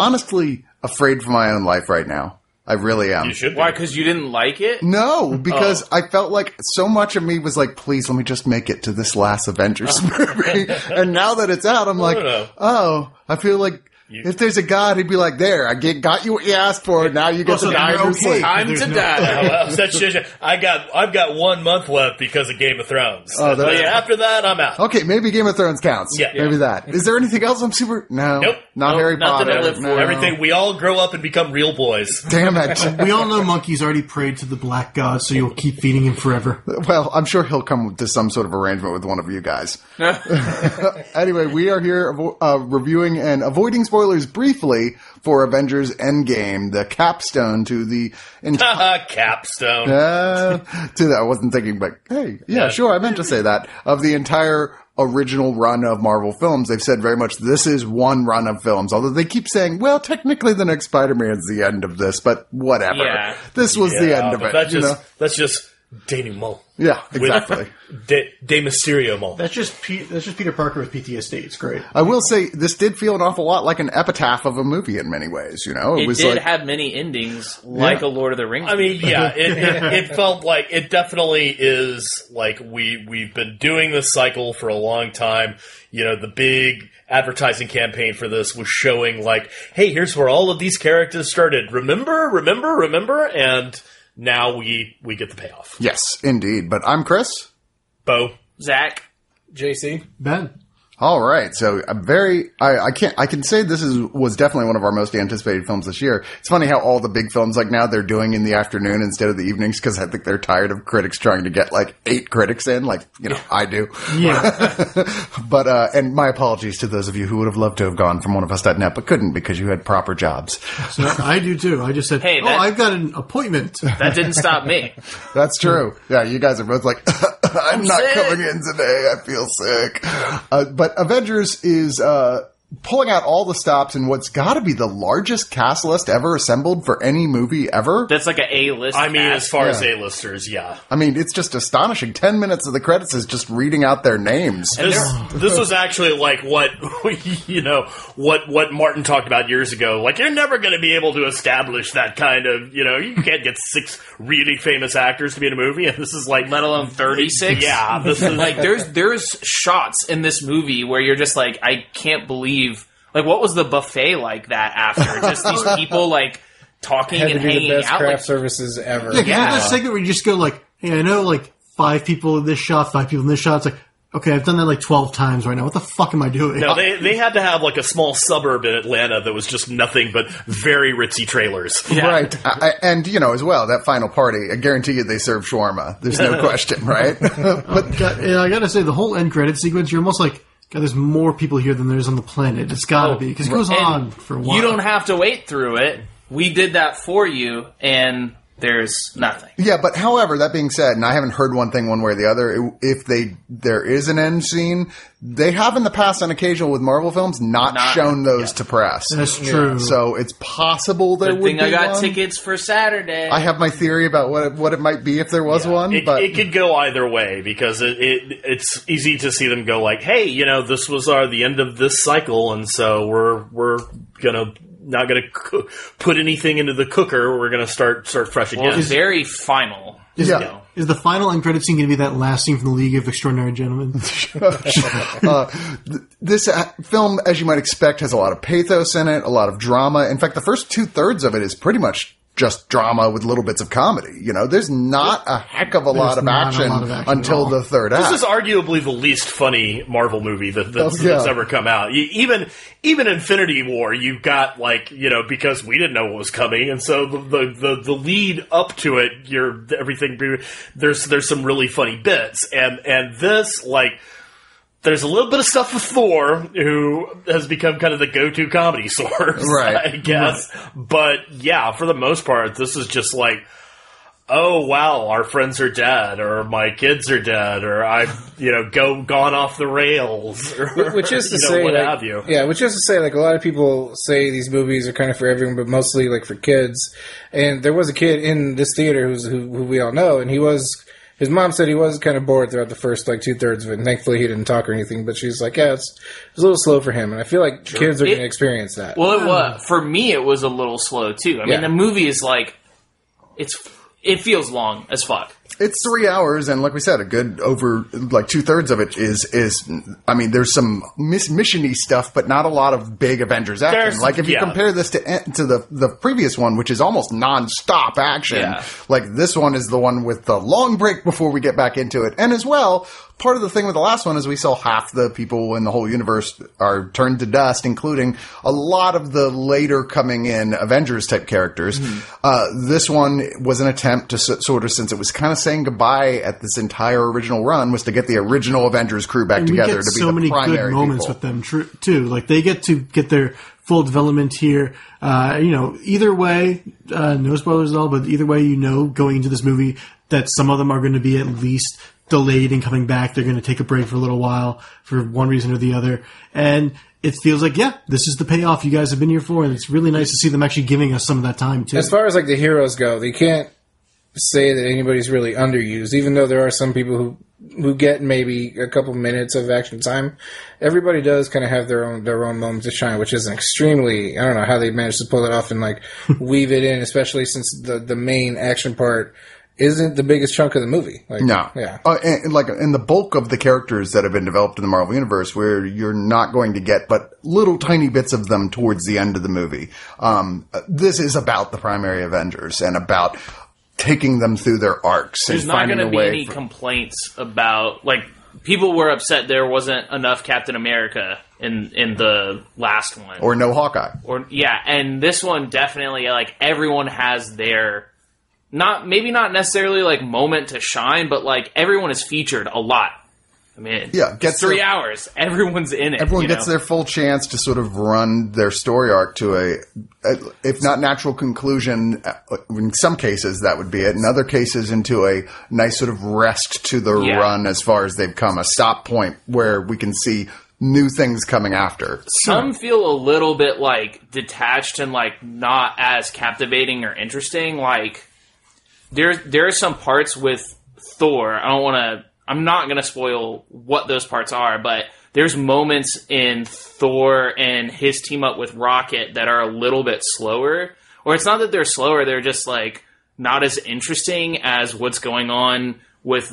Honestly afraid for my own life right now. I really am. You should. Why? Because you didn't like it? No, oh. because I felt like so much of me was like, please let me just make it to this last Avengers movie. and now that it's out, I'm like, no, no. oh, I feel like if there's a God, he'd be like, there, I get, got you what you asked for. Now you get Also, to die in okay. sleep. Time There's to no- die. Well, such shit- I got I've got one month left because of Game of Thrones. Oh, but yeah, after that, I'm out. Okay, maybe Game of Thrones counts. Yeah. maybe that. Is there anything else I'm super? No, Nope. not Nope, Harry nothing to Potter. live for. no. Everything we all grow up and become real boys. Damn it. We all know Monkey's already prayed to the black god, so you'll keep feeding him forever. Well, I'm sure he'll come to some sort of arrangement with one of you guys. anyway, we are here uh, reviewing and avoiding spoilers briefly for Avengers Endgame, the capstone to the. Capstone. Uh, to that, I wasn't thinking, but hey, yeah, Yeah. sure, I meant to say that of the entire original run of Marvel films. They've said very much this is one run of films, although they keep saying, well, technically the next Spider-Man's the end of this, but whatever. Yeah. This was the end of it. That's you just know? that's just denouement. Yeah, exactly. De, de Mysterio. That's just Pe- that's just Peter Parker with PTSD. It's great. I will say this did feel an awful lot like an epitaph of a movie in many ways. You know, It was did like have many endings, like Yeah. a Lord of the Rings. I mean, yeah, it, it, it felt like it definitely is like we we've been doing this cycle for a long time. You know, the big advertising campaign for this was showing like, hey, here's where all of these characters started. Remember, remember, remember, and now we we get the payoff. yes, indeed. But I'm Chris. Bo, Zach. JC. Ben, All right, so I'm very. I, I can't. I can say this is was definitely one of our most anticipated films this year. It's funny how all the big films like now they're doing in the afternoon instead of the evenings because I think they're tired of critics trying to get like eight critics in, like you know I do. yeah, But uh, and my apologies to those of you who would have loved to have gone from one of us.net but couldn't because you had proper jobs. so I do too. I just said, Hey, "Oh, I've got an appointment." That didn't stop me. That's true. Yeah, you guys are both like, I'm, not sick. coming in today. I feel sick. Uh, but Avengers is uh, pulling out all the stops in what's got to be the largest cast list ever assembled for any movie ever. That's like an A list. I mean, as far as A-listers, yeah. I mean, it's just astonishing. Ten minutes of the credits is just reading out their names. This, this was actually like what you know what what Martin talked about years ago. Like you're never going to be able to establish that kind of you know you can't get six really famous actors to be in a movie, and this is like let alone 36. yeah, this is like there's there's shots in this movie where you're just like I can't believe like what was the buffet like that after just these people like talking Had to and be the best out craft like services ever. Yeah, 'cause there's that segment where you just go like, "Hey, I know like five people in this shot, five people in this shot." It's like, okay, I've done that like twelve times right now. What the fuck am I doing? No, they they had to have like a small suburb in Atlanta that was just nothing but very ritzy trailers. Right. I, I- and, you know, as well, that final party, I guarantee you they serve shawarma. There's no question, right? but God, and I gotta say, the whole end credit sequence, you're almost like, God, there's more people here than there's on the planet. It's gotta Oh, be because it goes on for a while. you don't have to wait through it. We did that for you, and there's nothing. Yeah, but however, that being said, and I haven't heard one thing one way or the other, if they there is an end scene, they have in the past on occasion with Marvel films not, Not- shown those to press. That's true. So it's possible there Good would thing be I got one. tickets for Saturday. I have my theory about what it, what it might be if there was one, It, but it could go either way because it, it it's easy to see them go like, hey, you know, this was our the end of this cycle, and so we're we're gonna not gonna coo- put anything into the cooker. We're gonna start start fresh again. well, it's very final. Is, Yeah. is the final end credit scene going to be that last scene from the League of Extraordinary Gentlemen? uh, th- this uh, film, as you might expect, has a lot of pathos in it, a lot of drama. In fact, the first two thirds of it is pretty much just drama with little bits of comedy. You know, there's not a heck of a, lot of, not a action lot of action until the third act. This is arguably the least funny Marvel movie that, that's, Oh, yeah. that's ever come out. Even even Infinity War, you've got like you know because we didn't know what was coming, and so the the, the, the lead up to it, you're everything. There's there's some really funny bits, and and this like. There's a little bit of stuff with Thor, who has become kind of the go-to comedy source, Right. I guess. But yeah, for the most part, this is just like, oh wow, our friends are dead, or my kids are dead, or I've you know go gone off the rails, or which is to you know, say, what like, have you? yeah, which is to say, like a lot of people say these movies are kind of for everyone, but mostly like for kids. And there was a kid in this theater who's who, who we all know, and he was. His mom said he was kind of bored throughout the first like two thirds of it, and thankfully he didn't talk or anything. But she's like, "Yeah, it's, it's a little slow for him," and I feel like kids are going to experience that. Well, it hmm. was for me. It was a little slow too. I Yeah. mean, the movie is like it's it feels long as fuck. It's three hours, and like we said, a good over like two thirds of it is is. I mean, there's some miss missiony stuff, but not a lot of big Avengers action. There's- like if you yeah. compare this to eh, to the the previous one, which is almost nonstop action. Yeah. Like this one is the one with the long break before we get back into it, and as well. Part of the thing with the last one is we saw half the people in the whole universe are turned to dust, including a lot of the later coming in Avengers type characters. Uh, this one was an attempt to s- sort of, since it was kind of saying goodbye at this entire original run, was to get the original Avengers crew back And we together get to be so the many primary good moments people. with them tr- too. Like they get to get their full development here. Uh, you know, either way, uh, no spoilers at all, but either way, you know, going into this movie that some of them are going to be at least delayed in coming back. They're going to take a break for a little while for one reason or the other. And it feels like, yeah, this is the payoff you guys have been here for. And it's really nice to see them actually giving us some of that time too. As far as like the heroes go, they can't say that anybody's really underused, even though there are some people who who get maybe a couple minutes of action time. Everybody does kind of have their own their own moments to shine, which is an extremely I don't know how they managed to pull it off and like weave it in, especially since the the main action part isn't the biggest chunk of the movie. Like, No, yeah. uh, and, and like, and the bulk of the characters that have been developed in the Marvel universe, where you're not going to get but little tiny bits of them towards the end of the movie. Um, this is about the primary Avengers and about taking them through their arcs. There's and not going to be any for- complaints about like people were upset there wasn't enough Captain America in in the last one. or no Hawkeye. or yeah, and this one definitely like everyone has their not maybe not necessarily like moment to shine, but like everyone is featured a lot. I mean, Yeah, gets three their- hours. Everyone's in it. Everyone gets know? their full chance to sort of run their story arc to a, a if not natural conclusion, uh, in some cases that would be it. In other cases, into a nice sort of rest to the Yeah. run as far as they've come, a stop point where we can see new things coming after. Some feel a little bit like detached and like not as captivating or interesting. Like there, there are some parts with Thor. I don't want to. I'm not going to spoil what those parts are, but there's moments in Thor and his team up with Rocket that are a little bit slower. Or it's not that they're slower; they're just like not as interesting as what's going on with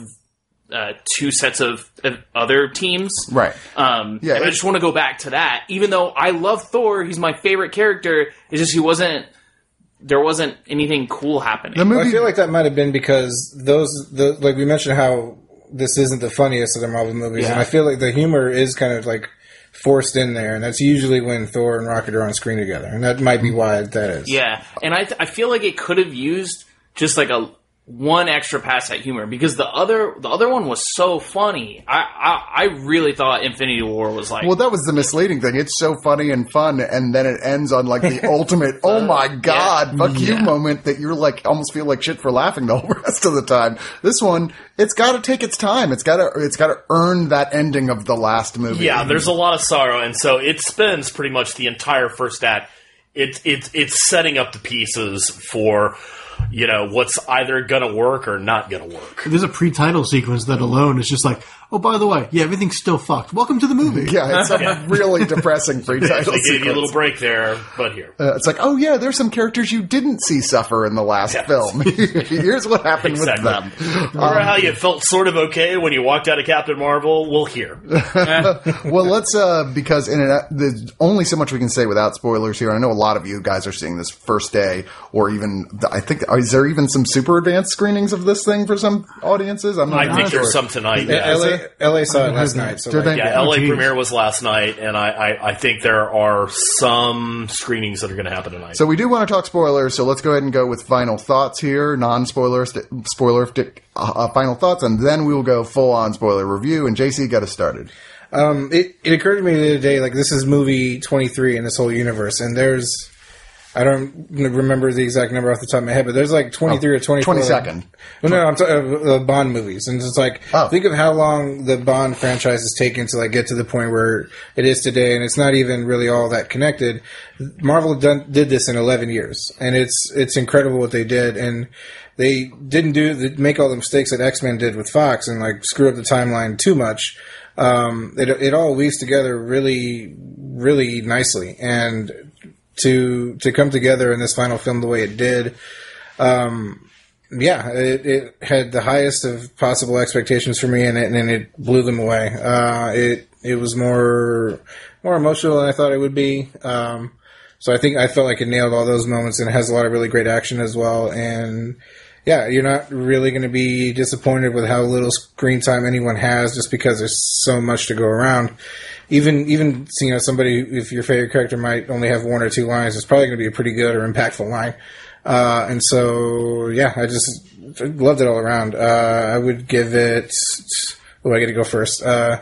uh, two sets of, of other teams. Right. Um, Yeah, I just want to go back to that. Even though I love Thor, he's my favorite character. It's just he wasn't. There wasn't anything cool happening. The movie, I feel like that might have been because those, the, like we mentioned, how this isn't the funniest of the Marvel movies, and I feel like the humor is kind of like forced in there, and that's usually when Thor and Rocket are on screen together, and that might be why that is. yeah, and I I feel like it could have used just like a one extra pass at humor because the other the other one was so funny. I I, I really thought Infinity War was like well, that was the misleading thing. It's so funny and fun, and then it ends on like the ultimate "oh uh, my god, fuck you" Yeah. moment that you're like almost feel like shit for laughing the whole rest of the time. This one, it's got to take its time. It's got to it's got to earn that ending of the last movie. Yeah, there's a lot of sorrow, and so it spends pretty much the entire first act. It's it's it's setting up the pieces for you know what's either gonna work or not gonna work. There's a pre-title sequence that alone is just like, oh, by the way, yeah, everything's still fucked. Welcome to the movie. Yeah, it's a really depressing pre-title They gave you a little sequence. break there, but here. Uh, it's like, oh yeah, there's some characters you didn't see suffer in the last Yes. film. Here's what happened Exactly. with them. Remember how you felt sort of okay when you walked out of Captain Marvel? Well, here. well, let's uh because in an, there's only so much we can say without spoilers here. I know a lot of you guys are seeing this first day, or even I think is there even some super advanced screenings of this thing for some audiences? I'm not I think sure. there's some tonight. Yeah, Yeah, LA, LA saw it last night. So like, yeah Oh, LA geez. premiere was last night, and I, I, I think there are some screenings that are going to happen tonight. So we do want to talk spoilers, so let's go ahead and go with final thoughts here, non-spoiler, spoiler uh, final thoughts, and then we will go full on spoiler review. And JC got us started. Um, it, it occurred to me the other day, like this is movie 23 in this whole universe, and there's, I don't remember the exact number off the top of my head, but there's like 23 or 24. 22nd. Well, no, I'm talking uh, Bond movies, and it's like Oh. think of how long the Bond franchise has taken to like get to the point where it is today, and it's not even really all that connected. Marvel done, did this in 11 years, and it's it's incredible what they did, and they didn't do make all the mistakes that X Men did with Fox and like screw up the timeline too much. Um, it it all weaves together really, really nicely, and to to come together in this final film the way it did yeah, it, it had the highest of possible expectations for me, and it, and it blew them away. Uh, it it was more more emotional than I thought it would be. Um, so I think I felt like it nailed all those moments, and it has a lot of really great action as well. And yeah, you're not really going to be disappointed with how little screen time anyone has, just because there's so much to go around. Even even you know somebody if your favorite character might only have one or two lines, it's probably going to be a pretty good or impactful line. Uh, and so, yeah, I just loved it all around. Uh, I would give it. Oh, I get to go first. Uh,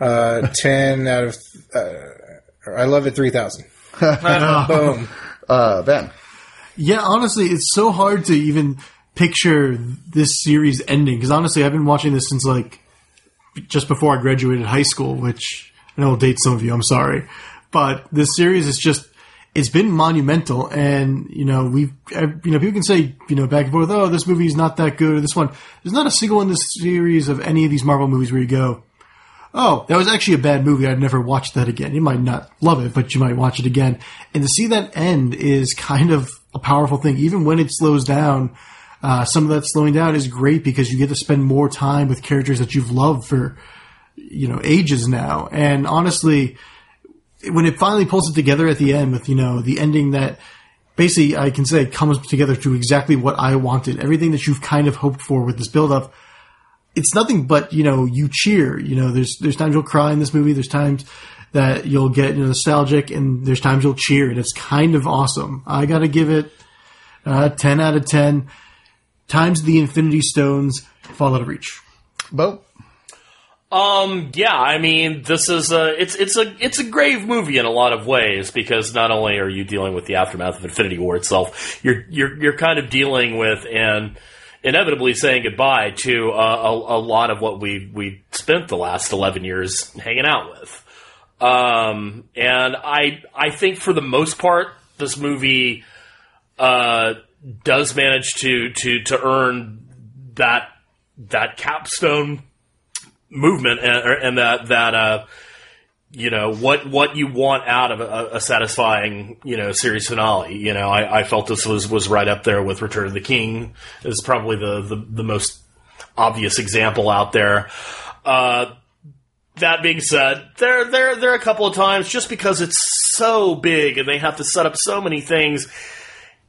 uh, ten out of. Uh, I love it. Three thousand. Boom. Uh, ben. Yeah, honestly, it's so hard to even picture this series ending because honestly, I've been watching this since like just before I graduated high school, which I know will date some of you. I'm sorry, but this series is just it's been monumental, and you know uh, you know people can say you know back and forth, oh this movie is not that good or this one. There's not a single one in this series of any of these Marvel movies where you go, oh, that was actually a bad movie. I'd never watch that again. You might not love it, but you might watch it again. And to see that end is kind of a powerful thing. Even when it slows down, uh, some of that slowing down is great because you get to spend more time with characters that you've loved for, you know, ages now. And honestly, when it finally pulls it together at the end with, you know, the ending that basically I can say comes together to exactly what I wanted, everything that you've kind of hoped for with this build up, it's nothing but you know you cheer. You know, there's there's times you'll cry in this movie. There's times that you'll get you know, nostalgic, and there's times you'll cheer, and it's kind of awesome. I got to give it uh, ten out of ten. Times the Infinity Stones fall out of reach. Bo. Um, yeah, I mean, this is a it's it's a it's a grave movie in a lot of ways because not only are you dealing with the aftermath of Infinity War itself, you're you're you're kind of dealing with and inevitably saying goodbye to uh, a, a lot of what we we spent the last eleven years hanging out with. Um, and I I think for the most part, this movie uh, does manage to to to earn that that capstone movement and, and that that uh, you know what what you want out of a, a satisfying you know series finale. You know, I, I felt this was was right up there with Return of the King. Is probably the, the the most obvious example out there. Uh, that being said, there there there are a couple of times just because it's so big and they have to set up so many things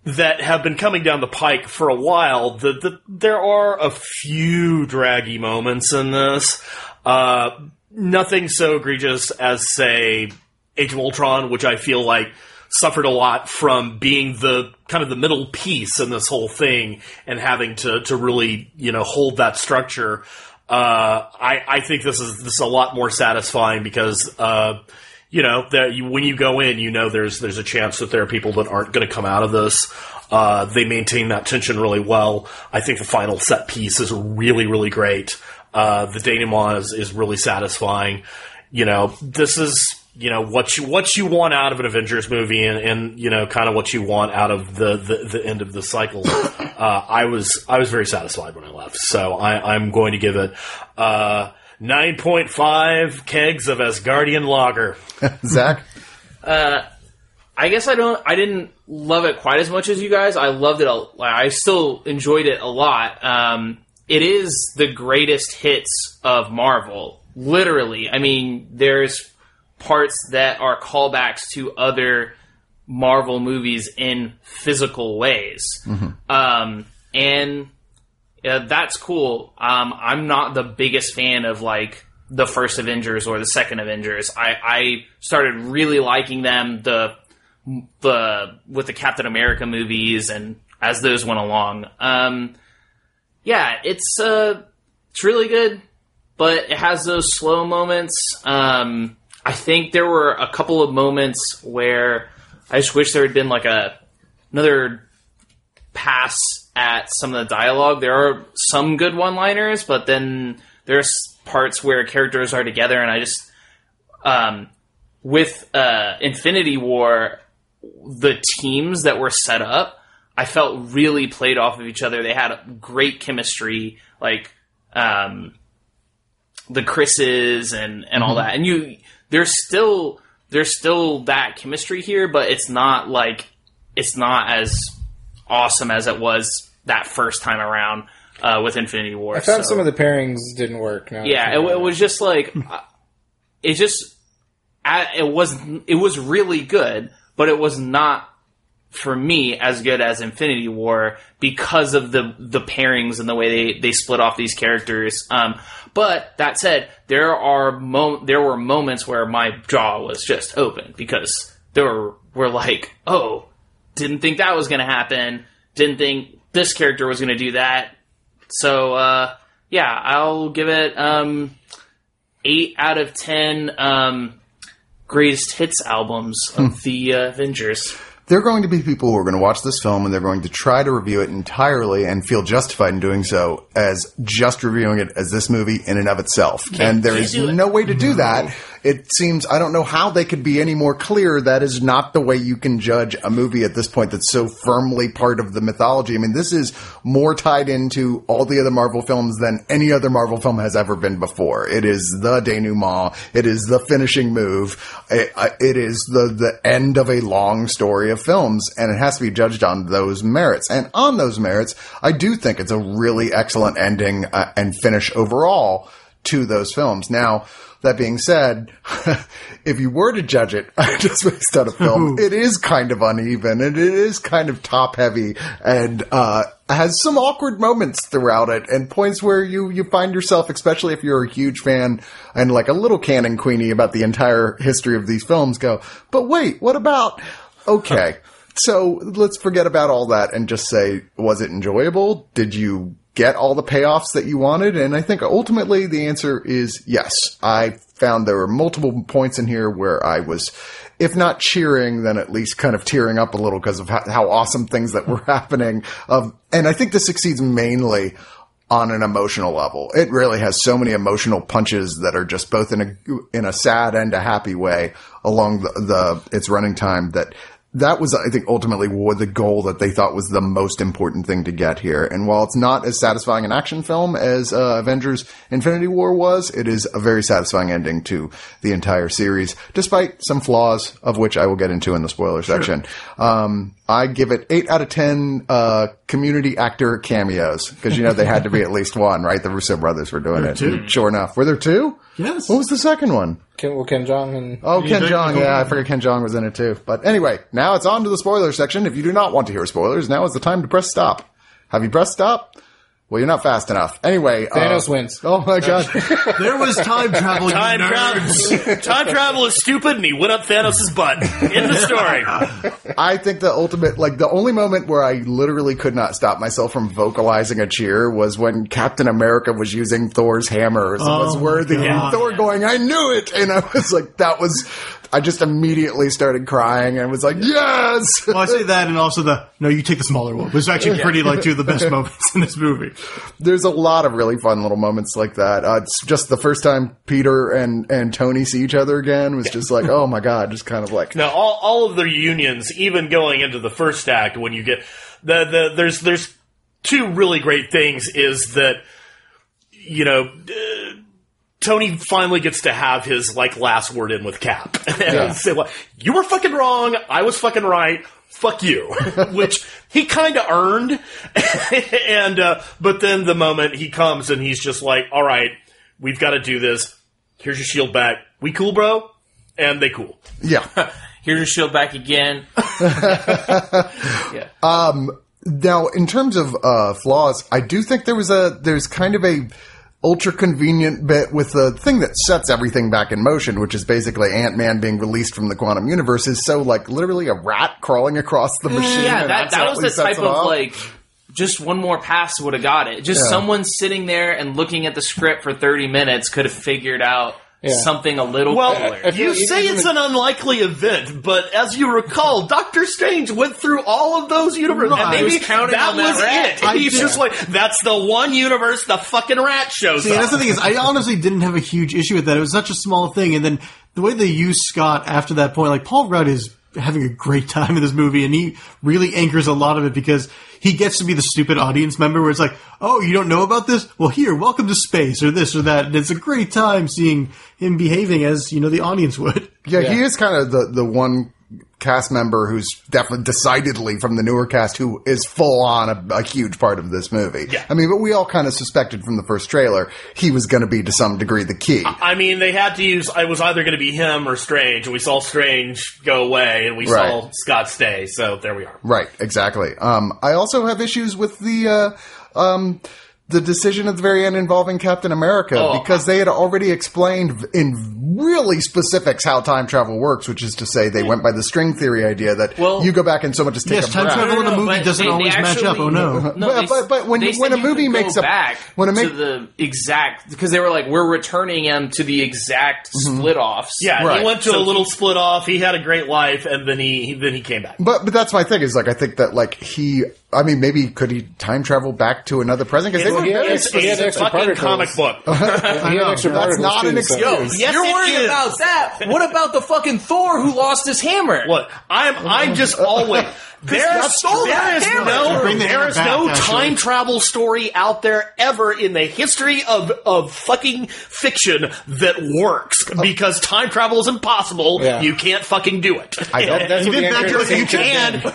that have been coming down the pike for a while. The, the, there are a few draggy moments in this. Uh, nothing so egregious as, say, Age of Ultron, which I feel like suffered a lot from being the kind of the middle piece in this whole thing and having to, to really, you know, hold that structure. Uh, I, I think this is, this is a lot more satisfying because, uh, you know, that you, when you go in, you know there's there's a chance that there are people that aren't going to come out of this. Uh, they maintain that tension really well. I think the final set piece is really really great. Uh, the denouement is, is really satisfying. You know, this is you know what you what you want out of an Avengers movie, and, and you know kind of what you want out of the the, the end of the cycle. uh, I was I was very satisfied when I left. So I, I'm going to give it uh, 9.5 kegs of Asgardian lager. Zach, I guess I don't. I didn't love it quite as much as you guys. I loved it. A, I still enjoyed it a lot. Um, it is the greatest hits of Marvel. Literally, I mean, there's parts that are callbacks to other Marvel movies in physical ways, um, and uh, that's cool. Um, I'm not the biggest fan of like the first Avengers or the second Avengers. I, I started really liking them the the with the Captain America movies and as those went along. Um, yeah, it's uh, it's really good, but it has those slow moments. Um, I think there were a couple of moments where I just wish there had been like a another pass at some of the dialogue. There are some good one-liners, but then there's parts where characters are together, and I just um, with uh, Infinity War, the teams that were set up, I felt really played off of each other. They had great chemistry, like um, the Chris's and and all that. And you, there's still there's still that chemistry here, but it's not like it's not as awesome as it was that first time around uh, with Infinity War. I found So- some of the pairings didn't work. Now yeah, it, it was just like it just it was it was really good, but it was not for me as good as Infinity War because of the the pairings and the way they they split off these characters. Um, but that said, there are mo- there were moments where my jaw was just open because there were were like, oh, didn't think that was going to happen. Didn't think this character was going to do that. So uh, yeah, I'll give it um, eight out of ten um, greatest hits albums of the uh, Avengers. there are going to be people who are going to watch this film and they're going to try to review it entirely and feel justified in doing so as just reviewing it as this movie in and of itself. and there can't is do it. no way to do that. It seems, I don't know how they could be any more clear. That is not the way you can judge a movie at this point that's so firmly part of the mythology. I mean, this is more tied into all the other Marvel films than any other Marvel film has ever been before. It is the denouement. It is the finishing move. It, it is the, the end of a long story of films and it has to be judged on those merits. And on those merits, I do think it's a really excellent ending uh, and finish overall to those films. Now, that being said, if you were to judge it just based on a film, it is kind of uneven and it is kind of top heavy and uh, has some awkward moments throughout it and points where you you find yourself, especially if you're a huge fan and like a little canon queenie about the entire history of these films, go, but wait, what about? Okay. So let's forget about all that and just say, was it enjoyable? Did you get all the payoffs that you wanted? And I think ultimately the answer is yes. I found there were multiple points in here where I was, if not cheering, then at least kind of tearing up a little because of how, awesome things that were happening. Of, and I think this succeeds mainly on an emotional level. It really has so many emotional punches that are just both in a in a sad and a happy way along the, the its running time that that was, I think, ultimately the goal that they thought was the most important thing to get here. And while it's not as satisfying an action film as uh, Avengers Infinity War was, it is a very satisfying ending to the entire series, despite some flaws of which I will get into in the spoiler section. Um, I give it 8 out of 10 uh, community actor cameos, because you know they had to be at least one, right? The Russo brothers were doing it. two. Sure enough. Were there two? Yes. What was the second one? Ken, well, Ken Jeong and Oh, Ken did- Jeong. Yeah, I forgot Ken Jeong was in it too. But anyway, now it's on to the spoiler section. If you do not want to hear spoilers, now is the time to press stop. Have you pressed stop? Well, you're not fast enough. Anyway, Thanos uh, wins. Oh my god. There was time travel. Time travel, time travel is stupid, and he went up Thanos' butt. In the story. I think the ultimate, like the only moment where I literally could not stop myself from vocalizing a cheer was when Captain America was using Thor's hammers. It was Oh, worthy. And Thor going, I knew it. And I was like, that was, I just immediately started crying and was like, yes. Well, I say that, and also the no, you take the smaller one. Was actually pretty like two of the best moments in this movie. There's a lot of really fun little moments like that. Uh, it's just the first time Peter and, and Tony see each other again was just like, oh my god, just kind of like, Now, all, all of the reunions, even going into the first act, when you get the, the there's there's two really great things is that you know. Uh, Tony finally gets to have his like last word in with Cap and Yeah. say, "Well, you were fucking wrong. I was fucking right. Fuck you," which he kind of earned. and uh, but then the moment he comes and he's just like, "All right, we've got to do this. Here's your shield back. We cool, bro." And they cool. Yeah. Here's your shield back again. yeah. Um. Now, in terms of uh, flaws, I do think there was a there's kind of a ultra convenient bit with the thing that sets everything back in motion, which is basically Ant Man being released from the quantum universe. Is so like literally a rat crawling across the machine. yeah, that, that was the type of like just one more pass would have got it. Just Yeah. someone sitting there and looking at the script for 30 minutes could have figured out Yeah. something a little Well, cooler. I you say it's an unlikely event, but as you recall, Doctor Strange went through all of those universes, Right. and maybe was counting that on that was rat. it. I He's did. just like, that's the one universe the fucking rat shows See, up. that's the thing is, I honestly didn't have a huge issue with that. It was such a small thing, and then the way they used Scott after that point, like Paul Rudd is having a great time in this movie, and he really anchors a lot of it because he gets to be the stupid audience member where it's like, oh, you don't know about this? Well, here, welcome to space, or this or that. And it's a great time seeing him behaving as you know the audience would. Yeah, he is kind of the the one cast member who's definitely decidedly from the newer cast who is full on a, a huge part of this movie. Yeah. I mean, but we all kind of suspected from the first trailer he was going to be to some degree the key. I mean, they had to use. I was either going to be him or Strange, and we saw Strange go away, and we Right. saw Scott stay. So there we are. Right, exactly. Um, I also have issues with the uh, um, the decision at the very end involving Captain America Oh. because they had already explained in really specifics how time travel works, which is to say they went by the string theory idea that Well- you go back and someone just take Yes, a time breath. travel in a movie but doesn't they- they always match up. Oh no. No, Well, they- but- but when- they when said a you movie go makes a- back when a to ma- the exact because they were like we're returning him to the exact mm-hmm. split offs. Yeah, Right. he went to So a little split off. He had a great life, and then he then he came back. But but that's my thing is like I think that like he I mean maybe could he time travel back to another present because they were he had very extra- specific. he had It's a extra fucking particles. comic book. He had extra That's not too, an so- excuse. Yes, You're it worried is. about that. What about the fucking Thor who lost his hammer? Look, I'm I'm just always there Scott is stole there that is hammer. no Bring the there hammer is back, no time travel story out there ever in the history of of fucking fiction that works because time travel is impossible. Yeah. You can't fucking do it. I don't- That's what Even the Back end to the credits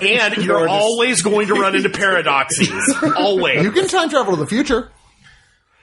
and and you're always going to run into paradoxes. always. You can time travel to the future.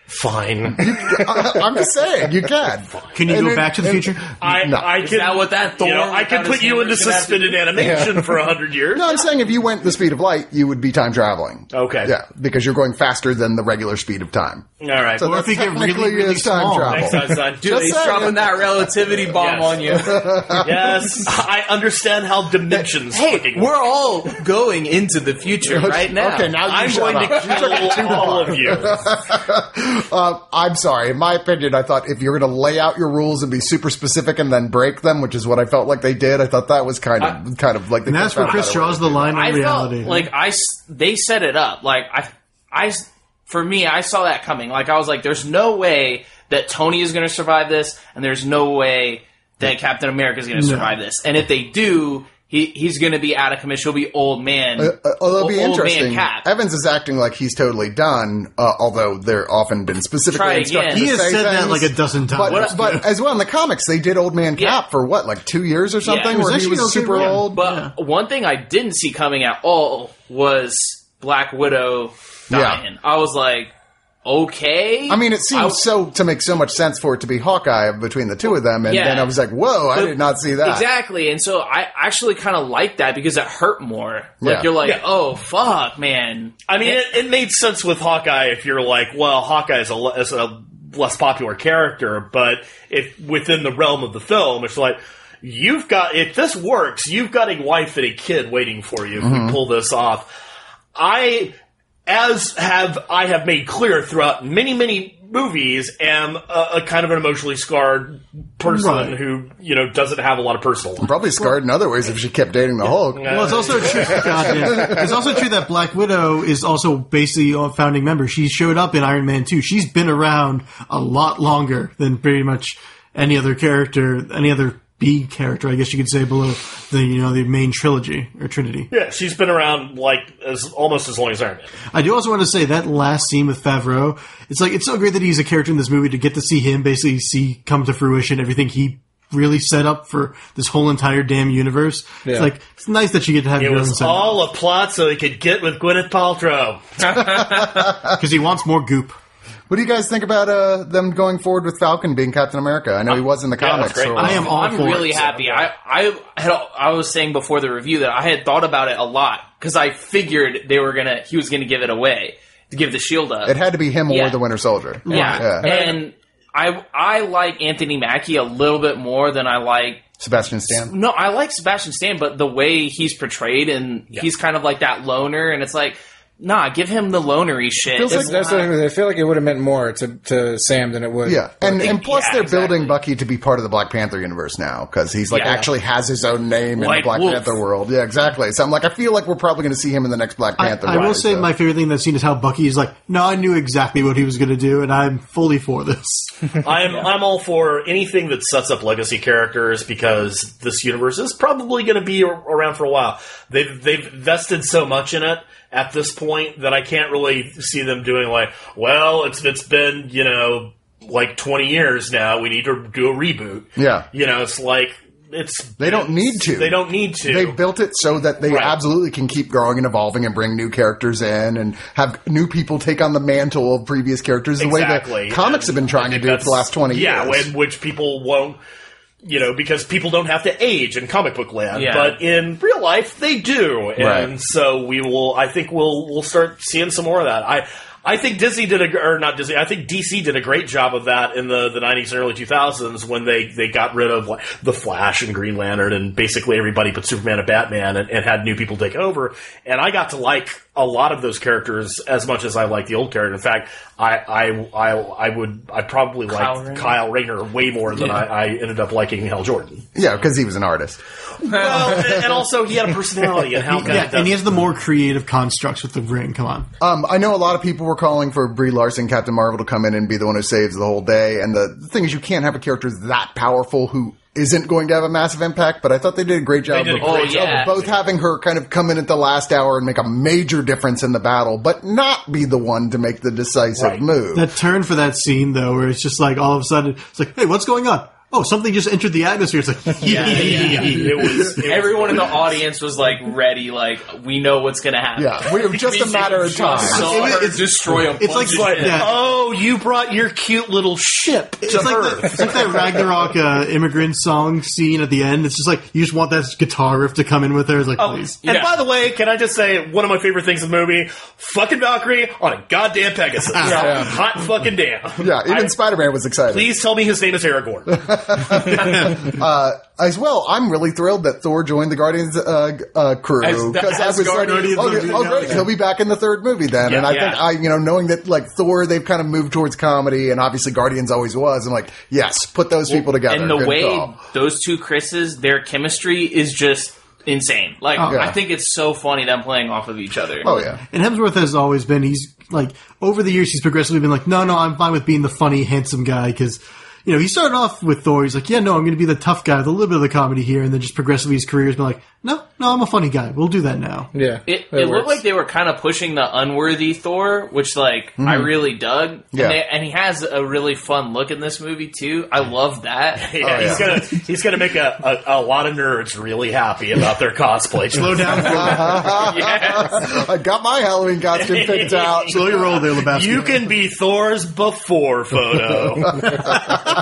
Fine. I, I'm just saying you can. Can you And go it- back to the future? I, No. I can, that what that Thor you know, I without can put you into is gonna have to suspended do? animation for a hundred years. No, I'm saying if you went the speed of light, you would be time traveling. Okay. Yeah, because you're going faster than the regular speed of time. All right. So Or if that you get really, technically really is time small. travel. Thanks, Einstein. Dude, Just he's dropping that relativity bomb Yes. on you. yes, I understand how dimensions. hey, fucking we're all going into the future right now. Okay, now you I'm going up. to kill all of you. Uh, I'm sorry. In my opinion, I thought if you're going to lay out your rules and be super specific and then break them, which is what I felt like they did, I thought that was kind of kind of like. And that's where Chris draws the line on I reality. felt like I s- they set it up like I, I, for me I saw that coming. Like I was like, there's no way that Tony is going to survive this, and there's no way that Captain America is going to No. survive this. And if they do, he he's going to be out of commission. He'll be old man. Uh, although it'll be old man interesting, Cap. Evans is acting like he's totally done. Uh, although they're often been specifically Try instructed again. to he has say said that like a dozen times. But, but as well in the comics, they did Old Man Cap Yeah. for what, like two years or something, It was where he was super yeah. old. But one thing I didn't see coming at all was Black Widow dying. I was like, okay. I mean, it seems I- so to make so much sense for it to be Hawkeye between the two of them, and Yeah. then I was like, "Whoa, I But- did not see that." Exactly, and so I actually kind of like that because it hurt more. Like Yeah. you're like, Yeah. oh fuck, man. I mean, it, it made sense with Hawkeye if you're like, well, Hawkeye is a, le- is a less popular character, but if within the realm of the film, it's like. You've got if this works, you've got a wife and a kid waiting for you if we mm-hmm. pull this off. I, as have I have made clear throughout many many movies, am a, a kind of an emotionally scarred person Right. who you know doesn't have a lot of personal life. Probably scarred in other ways if she kept dating the Hulk. Well, it's also true. God, yeah. It's also true that Black Widow is also basically a founding member. She showed up in Iron Man 2. She's been around a lot longer than pretty much any other character, any other B character, I guess you could say, below the you know the main trilogy or Trinity. Yeah, she's been around like as almost as long as Iron Man. I do also want to say that last scene with Favreau, it's like it's so great that he's a character in this movie to get to see him basically see come to fruition everything he really set up for this whole entire damn universe. It's like it's nice that you get to have It your own was set all a plot so he could get with Gwyneth Paltrow. because he wants more goop. What do you guys think about uh, them going forward with Falcon being Captain America? I know he was in the Yeah, comics. great. so- I am all I'm for really it. happy. I I had I was saying before the review that I had thought about it a lot because I figured they were gonna he was gonna give it away to give the shield up. It had to be him or the Winter Soldier. yeah. Yeah. and I I like Anthony Mackie a little bit more than I like. Sebastian Stan. No, I like Sebastian Stan, but the way he's portrayed and he's kind of like that loner, and it's like, nah, give him the lonery shit. Feels like- That's not- what I I feel like it would have meant more to, to Sam than it would. Yeah, and and plus Yeah, they're exactly. building Bucky to be part of the Black Panther universe now because he's like Yeah. actually has his own name in the Black Wolf. Panther world. Yeah, exactly. So I'm like, I feel like we're probably going to see him in the next Black I, Panther. I will say so. my favorite thing in that scene is how Bucky is like, no, I knew exactly what he was going to do, and I'm fully for this. I'm I'm all for anything that sets up legacy characters because this universe is probably going to be around for a while. They've they've invested so much in it at this point that I can't really see them doing like, well, it's it's been you know like 20 years now. We need to do a reboot. Yeah. you know, it's like it's They don't need to. They don't need to. They built it so that they Right. absolutely can keep growing and evolving and bring new characters in and have new people take on the mantle of previous characters the way that comics have been trying to do it for the last 20 yeah, years. Yeah, which people won't, you know, because people don't have to age in comic book land, Yeah. but in real life they do, and Right. so we will. I think we'll we'll start seeing some more of that. I. I think Disney did a, or not Disney. I think DC did a great job of that in the, the 90s and early 2000s when they, they got rid of like the Flash and Green Lantern and basically everybody but Superman and Batman and, and had new people take over. And I got to like a lot of those characters as much as I like the old character. In fact, I I I, I would I probably Kyle like Rayner. Kyle Rayner way more than I, I ended up liking Hal Jordan. yeah, because he was an artist. Well, and, and also he had a personality and how yeah, and he has the more creative constructs with the ring. Come on. Um, I know a lot of people were calling for Brie Larson, Captain Marvel, to come in and be the one who saves the whole day. And the, the thing is, you can't have a character that powerful who isn't going to have a massive impact. But I thought they did a great job did a of, great of job. both having her kind of come in at the last hour and make a major difference in the battle, but not be the one to make the decisive Right. move. That turn for that scene though, where it's just like all of a sudden it's like, hey, what's going on? Oh, something just entered the atmosphere. It's like, Yeah, yeah. it was, it was Everyone in the audience was like ready, like we know what's gonna happen. yeah, we have just a matter of time. Saw It- her it's- destroy a it's like- bunch of like- shit. yeah. Oh, you brought your cute little ship to It's like, Earth. the, it's like that Ragnarok uh, immigrant song scene at the end. It's just like you just want that guitar riff to come in with her. It's like, Oh, please. and Yeah. by the way, can I just say one of my favorite things in the movie? Fucking Valkyrie on a goddamn Pegasus. Yeah. Hot fucking damn. Yeah, even Spider Man was excited. Please tell me his name is Aragorn. uh, as well, I'm really thrilled that Thor joined the Guardians uh, uh, crew As the because I was like, Asgardians oh, of oh, great, he'll be back in the third movie then. and I Yeah. think I, you know, knowing that like Thor, they've kind of moved towards comedy, and obviously Guardians always was. I'm like, yes, put those people together. And the Good way call. those two Chris's, their chemistry is just insane. Like Oh, yeah. I think it's so funny them playing off of each other. oh yeah, And Hemsworth has always been, he's like, over the years, he's progressively been like, no, no, I'm fine with being the funny, handsome guy because, you know, he started off with Thor. He's like, yeah, no, I'm going to be the tough guy with a little bit of the comedy here. And then just progressively his career's been like, no, no, I'm a funny guy. We'll do that now. Yeah. It, that it looked like they were kind of pushing the unworthy Thor, which like mm-hmm. I really dug. Yeah. And, they, and he has a really fun look in this movie too. I love that. Yeah, Oh, he's yeah. gonna he's gonna make a, a, a lot of nerds really happy about their cosplay. Slow down. Yes. I got my Halloween costume picked out. Slow your roll there, Lebowski. You can be Thor's before photo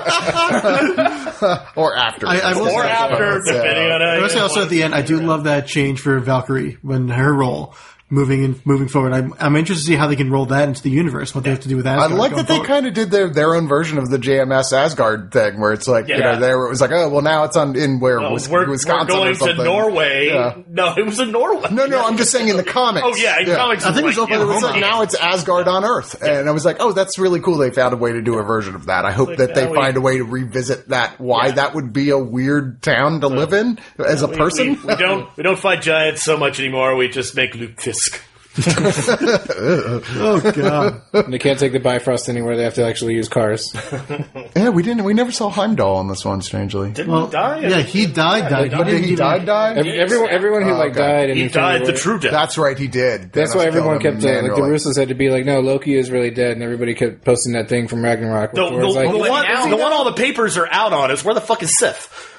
or after, I- I will or say- after, Yeah. depending on how I you will say also at the end, I do love that change for Valkyrie when her role moving and moving forward. I'm, I'm interested to see how they can roll that into the universe. What they have to do with Asgard. I like that they forward. kind of did their, their own version of the JMS Asgard thing, where it's like you Yeah. know there it was like oh well now it's on in where No, Wis- we're, Wisconsin we're or going to something. Norway. Yeah. No, it was in Norway. No, no, I'm just saying in the oh, comics. Oh yeah, in comics. I think it was like, Oklahoma. It was like now it's Asgard on Earth, and I was like, "Oh, that's really cool." They found a way to do a version of that. I hope like, that they now we- find a way to revisit that. Why Yeah. that would be a weird town to live in as a person. We, we don't we don't fight giants so much anymore. We just make Luke Fisk. Oh god. they can't take the Bifrost anywhere. They have to actually use cars. Yeah, we didn't. We never saw Heimdall on this one. Strangely, Didn't Well, he die? yeah, he died. Died. Oh, did didn't he even- died? Die? Ev- everyone, everyone who like okay. died, in He Infinity died the true death. That's right. He did. That's Thanos why everyone kept uh, like the manually. Russos had to be like, no, Loki is really dead, and everybody kept posting that thing from Ragnarok. The, before. the, It's like, the one, now- the one all the papers are out on is where the fuck is Sif?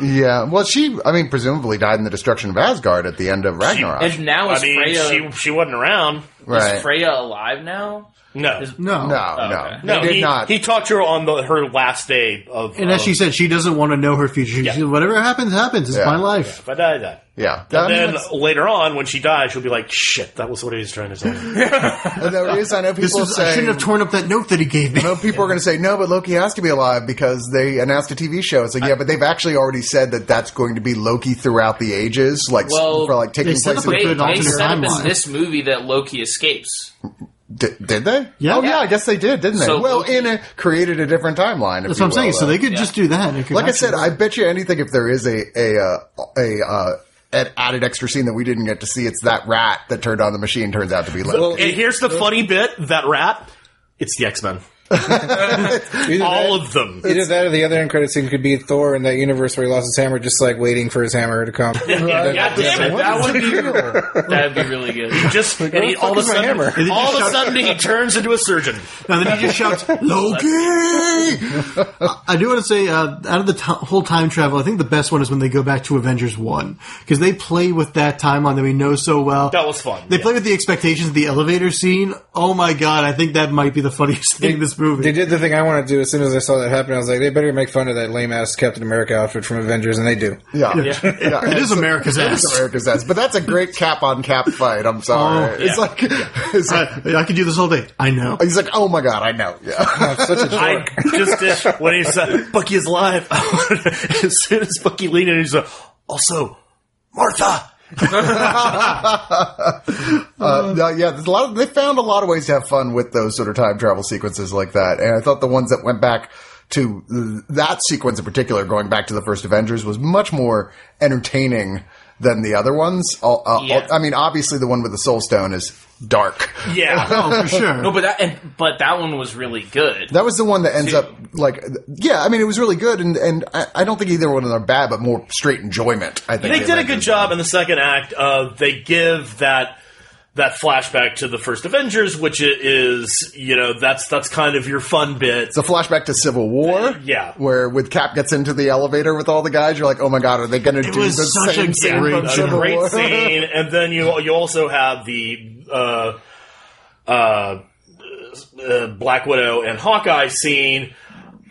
Yeah. Well, she. I mean, presumably died in the destruction of Asgard at the end of Ragnarok. And now I is mean, Freya she she wasn't around. Right. is Freya alive now? No, No. no, oh, okay. no, no, they did he, not. he talked to her on the, her last day of. And as of- she said, she doesn't want to know her future. She Yeah. said, whatever happens, happens. It's Yeah. my life. if I die, I die. yeah. And I mean, then that's- later on, when she dies, she'll be like, "Shit, that was what he was trying to say." there is. I know This people was, I say. shouldn't have torn up that note that he gave me. I know people are going to say no, but Loki has to be alive because they announced a TV show. It's like yeah, but they've actually already said that that's going to be Loki throughout the ages, like Well, for like taking they set place. up a in- They, good they alternate set up timeline. in this movie that Loki escapes. Did, did they? Yeah. Oh yeah, I guess they did, didn't they? So well, Loki- in a created a different timeline. if That's you what I'm saying. will, So they could Yeah. just do that. Like I said, I bet you anything if there is a a uh, a uh, an added extra scene that we didn't get to see, it's that rat that turned on the machine turns out to be Loki. and here's the funny bit: that rat, it's the X Men. Either All that, of them. either that or the other end credit scene could be Thor in that universe where he lost his hammer, just like waiting for his hammer to come. God damn it, that would be that'd be really good. Just and he, all of a fuck is my sudden, hammer? And then all of a sudden, he turns into a surgeon. And then he just shouts, Loki! I- I do want to say, uh, out of the t- whole time travel, I think the best one is when they go back to Avengers 1. Because they play with that timeline that we know so well. That was fun. They yeah. play with the expectations of the elevator scene. Oh my god, I think that might be the funniest thing in this movie. They did the thing I want to do as soon as I saw that happen. I was like, they better make fun of that lame ass Captain America outfit from Avengers, and they do. yeah, Yeah. yeah. it is America's It ass. is America's ass, but that's a great cap on cap fight. I'm sorry. Oh, it's yeah. like, it's like I, I could do this all day. I know. he's like, oh my god, I know. Yeah. Such a I dork. just did when he said Bucky is alive. as soon as Bucky leaned in, he's like, also Martha. Uh, yeah, there's a lot. Of, they found a lot of ways to have fun with those sort of time travel sequences like that, and I thought the ones that went back to that sequence in particular, going back to the first Avengers, was much more entertaining than the other ones. All, uh, Yeah. all- I mean, obviously the one with the Soul Stone is dark. Yeah. Oh, for sure. No, but that and, but that one was really good. That was the one that ends See- up like, yeah. I mean, it was really good, and and I, I don't think either one of them are bad, but more straight enjoyment. I think they did a good job in the second act of they give that that flashback to the first Avengers, which i- is you know that's that's kind of your fun bit. It's a flashback to Civil War. Yeah. Where with Cap gets into the elevator with all the guys, you're like, oh my god, are they going to do the such same a scene great from a great War? scene, and then you you also have the uh, uh, uh, Black Widow and Hawkeye scene.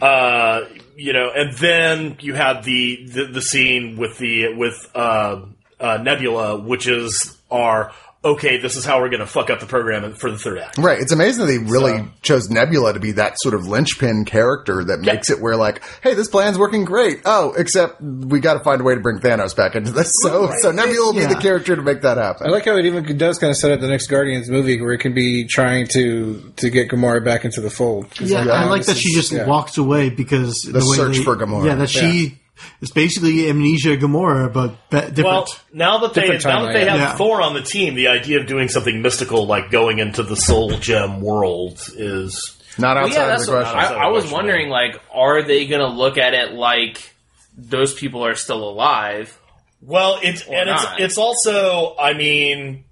Uh, you know, and then you have the the, the scene with the with uh, uh, Nebula, which is our okay. This is how we're going to fuck up the program for the third act. Right. It's amazing that they really So- chose Nebula to be that sort of linchpin character that makes it where like, hey, this plan's working great. Oh, except we got to find a way to bring Thanos back into this. So, so Nebula will be the character to make that happen. I like how it even does kind of set up the next Guardians movie where it can be trying to to get Gamora back into the fold. It's Yeah, I oh, like this that she just yeah. walks away because the, way search they- for Gamora. Yeah, that she is basically amnesia Gamora, but be- different. Well, now that they Different now that they timeline, have yeah. Thor on the team, the idea of doing something mystical like going into the Soul Gem world is Not Well, outside yeah, of that's the what, question. I, I was question, wondering, like, are they going to look at it like those people are still alive? Well, it's Or and not. it's it's also, I mean,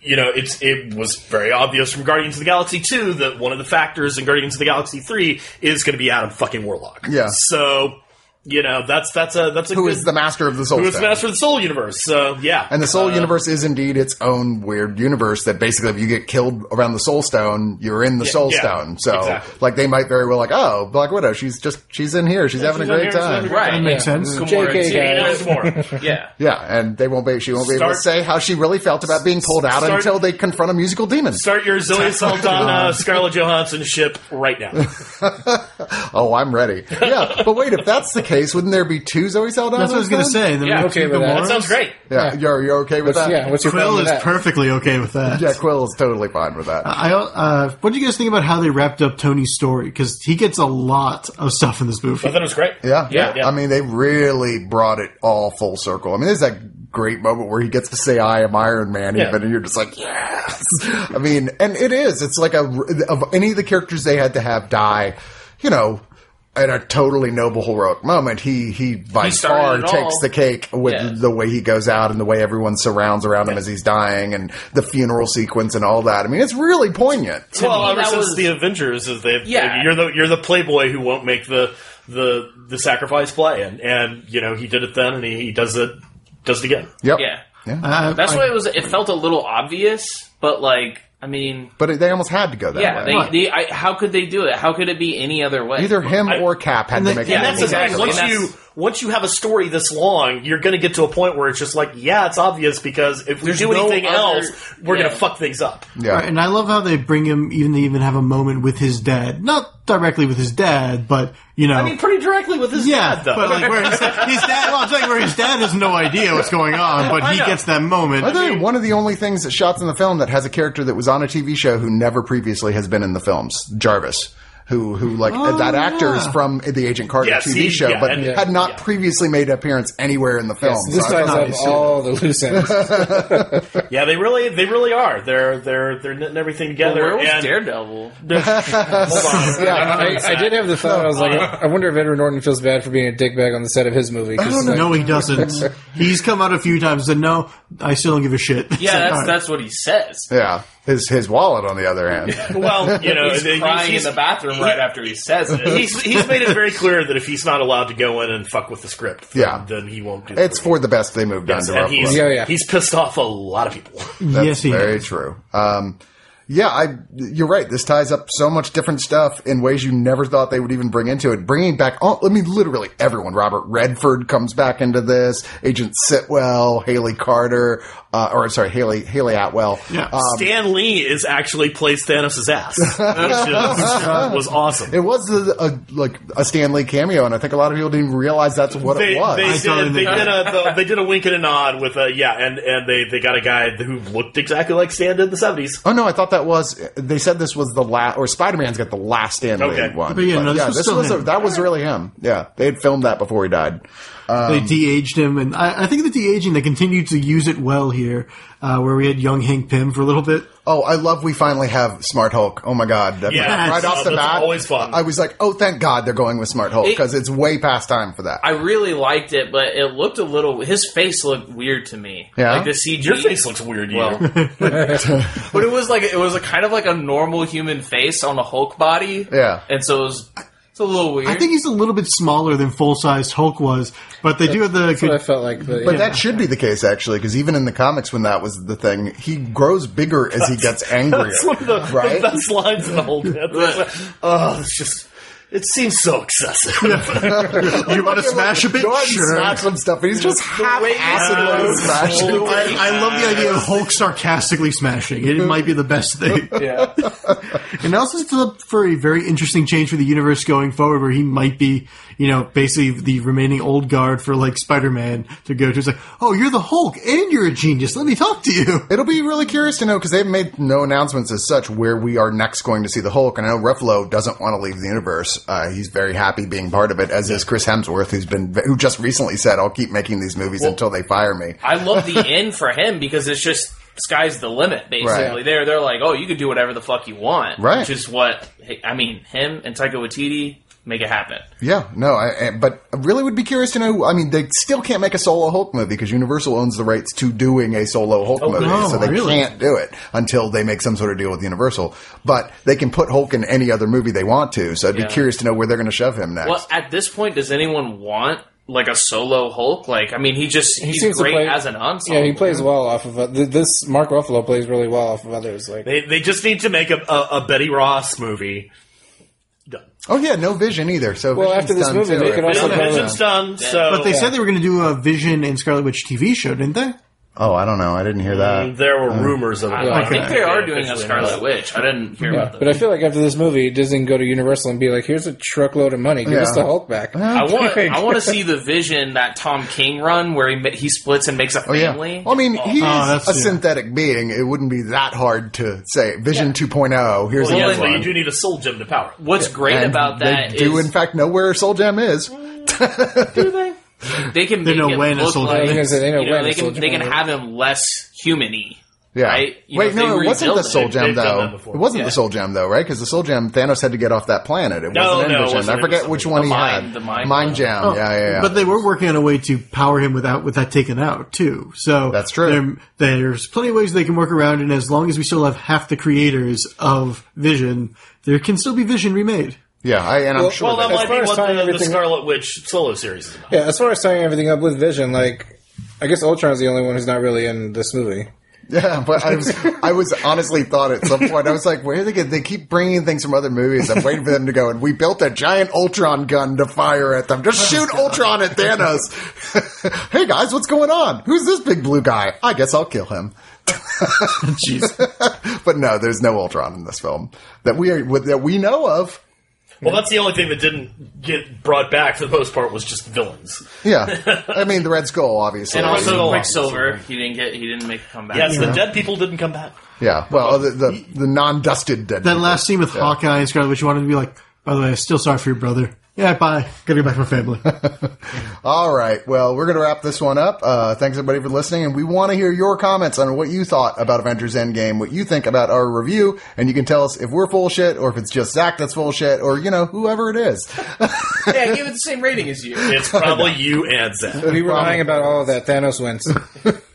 you know, it's it was very obvious from Guardians of the Galaxy two that one of the factors in Guardians of the Galaxy three is going to be Adam fucking Warlock. Yeah. So, you know, that's that's a that's a Who good, is the master of the Soul who is the master of the Soul universe? So yeah, And the Soul Uh, Universe is indeed its own weird universe that basically if you get killed around the Soul Stone, you're in the Soul yeah, Stone. So, exactly. like, they might very well like, oh, Black Widow, she's just, she's in here. She's having she's a great here, she's having time. a great Right. that makes sense. Gamora JK too. He more. Yeah. Yeah, and they won't be, she won't be able to say how she really felt about being pulled out Start- until they confront a musical demon. Start your Zoe Saldana, Scarlett Johansson ship right now. Oh, I'm ready. Yeah, but wait, if that's the case, wouldn't there be two Zoe Saldana? That's what I was going to say. Then Yeah, okay with that. That sounds great. Yeah, you're, you're okay with What's, that? yeah, what's your problem Quill with is that? perfectly okay with that. Yeah, Quill is totally fine with that. I, uh, what do you guys think about how they wrapped up Tony's story? Because he gets a lot of stuff in this movie. I thought it was great. Yeah, Yeah, yeah. I mean, they really brought it all full circle. I mean, there's that great moment where he gets to say "I am Iron Man," Yeah. even, and you're just like, yes. I mean, and it is. It's like a of any of the characters they had to have die, you know. In a totally noble heroic moment, he he by He far it all. takes the cake with Yeah. the way he goes out and the way everyone surrounds around him as he's dying and the funeral sequence and all that. I mean, it's really poignant. well, me, ever since was- the Avengers, is they've Yeah. you're the you're the playboy who won't make the the the sacrifice play, and and you know he did it then, and he, he does it does it again. Yep. Yeah. Uh, That's I- why it was. It felt a little obvious, but like, I mean, But they almost had to go that yeah. way. They, they, I, how could they do it? How could it be any other way? Either him I- or Cap had to make yeah, that And that's the thing. Exactly, Once you that's- once you have a story this long, you're going to get to a point where it's just like, yeah, it's obvious because if we There's do no anything other- else, we're yeah. going to fuck things up. Yeah. Right, and I love how they bring him. Even they even have a moment with his dad, not directly with his dad, but you know, I mean, pretty directly with his yeah, dad, though. but like where his, dad- his dad, well, I'm saying where his dad has no idea what's going on, but I he know. gets that moment. I tell you, one of the only things that shots in the film that has a character that was on a TV show who never previously has been in the films, Jarvis. Who, who like Oh, that actor is from the Agent Carter Yes, TV he- show, yeah, but and- had not yeah. previously made an appearance anywhere in the film. This So I ties up nice. all the loose ends. yeah, they really they really are. They're they're they're knitting everything together. Where was and, Daredevil? Hold on. Yeah, I, I did have the thought. I was like, I wonder if Edward Norton feels bad for being a dickbag on the set of his movie. 'cause, don't know. like, no, he doesn't. He's come out a few times and said, "No, I still don't give a shit." Yeah, like, that's all right. that's what he says. yeah, his his wallet on the other hand. Well, you know, He's they- crying he's, in the bathroom right after he says it. he's he's made it very clear that if he's not allowed to go in and fuck with the script, then, Yeah. then he won't do. That. It's it. for the best they moved on Yes, to and he's, Yeah, yeah. he's pissed off a lot of people. That's yes, he very is. true. Um, yeah, I, you're right. This ties up so much different stuff in ways you never thought they would even bring into it. Bringing back, oh, I mean, literally everyone. Robert Redford comes back into this. Agent Sitwell, Hayley Carter, uh, or sorry, Hayley Hayley Atwell. Yeah. Um, Stan Lee is actually plays Thanos' ass, which is, was awesome. it was a, a like a Stan Lee cameo, and I think a lot of people didn't even realize that's what They, it was. they I did, totally they did a the, they did a wink and a nod with a yeah, and and they, they got a guy who looked exactly like Stan did in the seventies. Oh no, I thought that was. They said this was the last, or Spider Man's got the last Stan Lee Okay. one. But yeah, no, this was this still was a, that was really him. Yeah, they had filmed that before he died. They de-aged him, and I, I think the de-aging they continued to use it well here, uh, where we had young Hank Pym for a little bit. Oh, I love we finally have Smart Hulk. Oh my god! That- Yeah, right off the that's bat, always fun. I was like, oh, thank God they're going with Smart Hulk It- because it's way past time for that. I really liked it, but it looked a little. His face looked weird to me. Yeah? like the CG. Your face looks weird, you. Well, but it was like it was a kind of like a normal human face on a Hulk body. Yeah. and so it was. It's a little weird. I think he's a little bit smaller than full-sized Hulk was, but they do have the That's what I felt like. But, but yeah. that should be the case actually, because even in the comics when that was the thing, he grows bigger as he gets angrier. That's one of the, right? the best lines in the whole bit. It's like, oh, it's just it seems so excessive. you want to smash a bit? Go ahead and Sure. smash some stuff. He's just half way- acidly smashing. I, I love the idea of Hulk sarcastically smashing. It might be the best thing. yeah. And also it's up for a very interesting change for the universe going forward, where he might be, you know, basically the remaining old guard for like Spider-Man to go to. It's like, oh, you're the Hulk and you're a genius. Let me talk to you. It'll be really curious to know because they've made no announcements as such where we are next going to see the Hulk. And I know Ruffalo doesn't want to leave the universe. Uh, he's very happy being part of it, as is Chris Hemsworth, who's been who just recently said, "I'll keep making these movies until they fire me." I love the end for him because it's just sky's the limit. Basically, Right. they're they're like, oh, you can do whatever the fuck you want, Right. Which is what I mean. Him and Taika Waititi make it happen. Yeah, no, I, I, but I really would be curious to know. I mean, they still can't make a solo Hulk movie because Universal owns the rights to doing a solo Hulk movie, no, so they really? can't do it until they make some sort of deal with Universal. But they can put Hulk in any other movie they want to. So I'd Yeah. be curious to know where they're going to shove him next. Well, at this point, does anyone want like a solo Hulk? Like, I mean, he just he's seems to great play- as an ensemble. yeah, he plays well off of uh, this. Mark Ruffalo plays really well off of others. Like They they just need to make a, a, a Betty Ross movie. Done. oh yeah, no Vision either. So Well, Vision's after this done movie, too. they could also Vision- Vision's done. So, But they said they were going to do a Vision and Scarlet Witch TV show, didn't they? Oh, I don't know. I didn't hear that. Mm, there were uh, rumors of it. I, I think they are doing a Scarlet announced. Witch. I didn't hear Yeah, about that. but I feel like after this movie, Disney can go to Universal and be like, "Here's a truckload of money. Give us Yeah. the Hulk back." I want I want to see the Vision that Tom King run where he ma- he splits and makes a Oh yeah. family. Well, I mean, oh. he's Oh, that's- a yeah. synthetic being. It wouldn't be that hard to say. Vision 2.0. Here's Well, the yeah, other but you one. do need a soul gem to power. it. What's great And about that they do is- in fact know where Soul Gem is. do they? they can They make know it when a look soldier- like I was gonna say, they know you know, when a they can they can have him less human-y. Yeah. Right? You know, Wait, if no, it wasn't the Soul Gem they've though. It wasn't Yeah. the Soul Gem though, right? Because the Soul Gem, Thanos had to get off that planet. It No, wasn't no, it Envision. wasn't. I forget which one The he mind- had. the mind Gem. Oh, yeah, yeah, yeah. But they were working on a way to power him without with that taken out too. So That's true. there- there's plenty of ways they can work around, and as long as we still have half the creators of Vision, there can still be Vision remade. Yeah, I, and I'm Well- sure Well, that that, might far be as what the, the everything- Scarlet Witch solo series is about. Yeah, as far as tying everything up with Vision, like I guess Ultron's the only one who's not really in this movie. yeah, but I was, I was honestly thought at some point, I was like, where are they get, they keep bringing things from other movies. I'm waiting for them to go, and we built a giant Ultron gun to fire at them. Just oh, shoot Ultron at Thanos. hey guys, what's going on? Who's this big blue guy? I guess I'll kill him. Jeez. But no, there's no Ultron in this film that we are, that we know of. Well, that's the only thing that didn't get brought back for the most part was just villains. Yeah, I mean the Red Skull, obviously. And also Skull, Quicksilver, he didn't get he didn't make a comeback. Yes, the dead people didn't come back. yeah. Well, the the, the non-dusted dead. That people. last scene with Hawkeye and Scarlet Witch, you wanted to be like, by the way, I'm still sorry for your brother. Yeah, bye. Gotta get back to my family. All right. Well, we're going to wrap this one up. Uh, thanks everybody for listening, and we want to hear your comments on what you thought about Avengers Endgame, what you think about our review, and you can tell us if we're full shit or if it's just Zach that's full shit, or you know whoever it is. yeah, give it the same rating as you. It's probably you and Zach. We were lying about all of that. Thanos wins.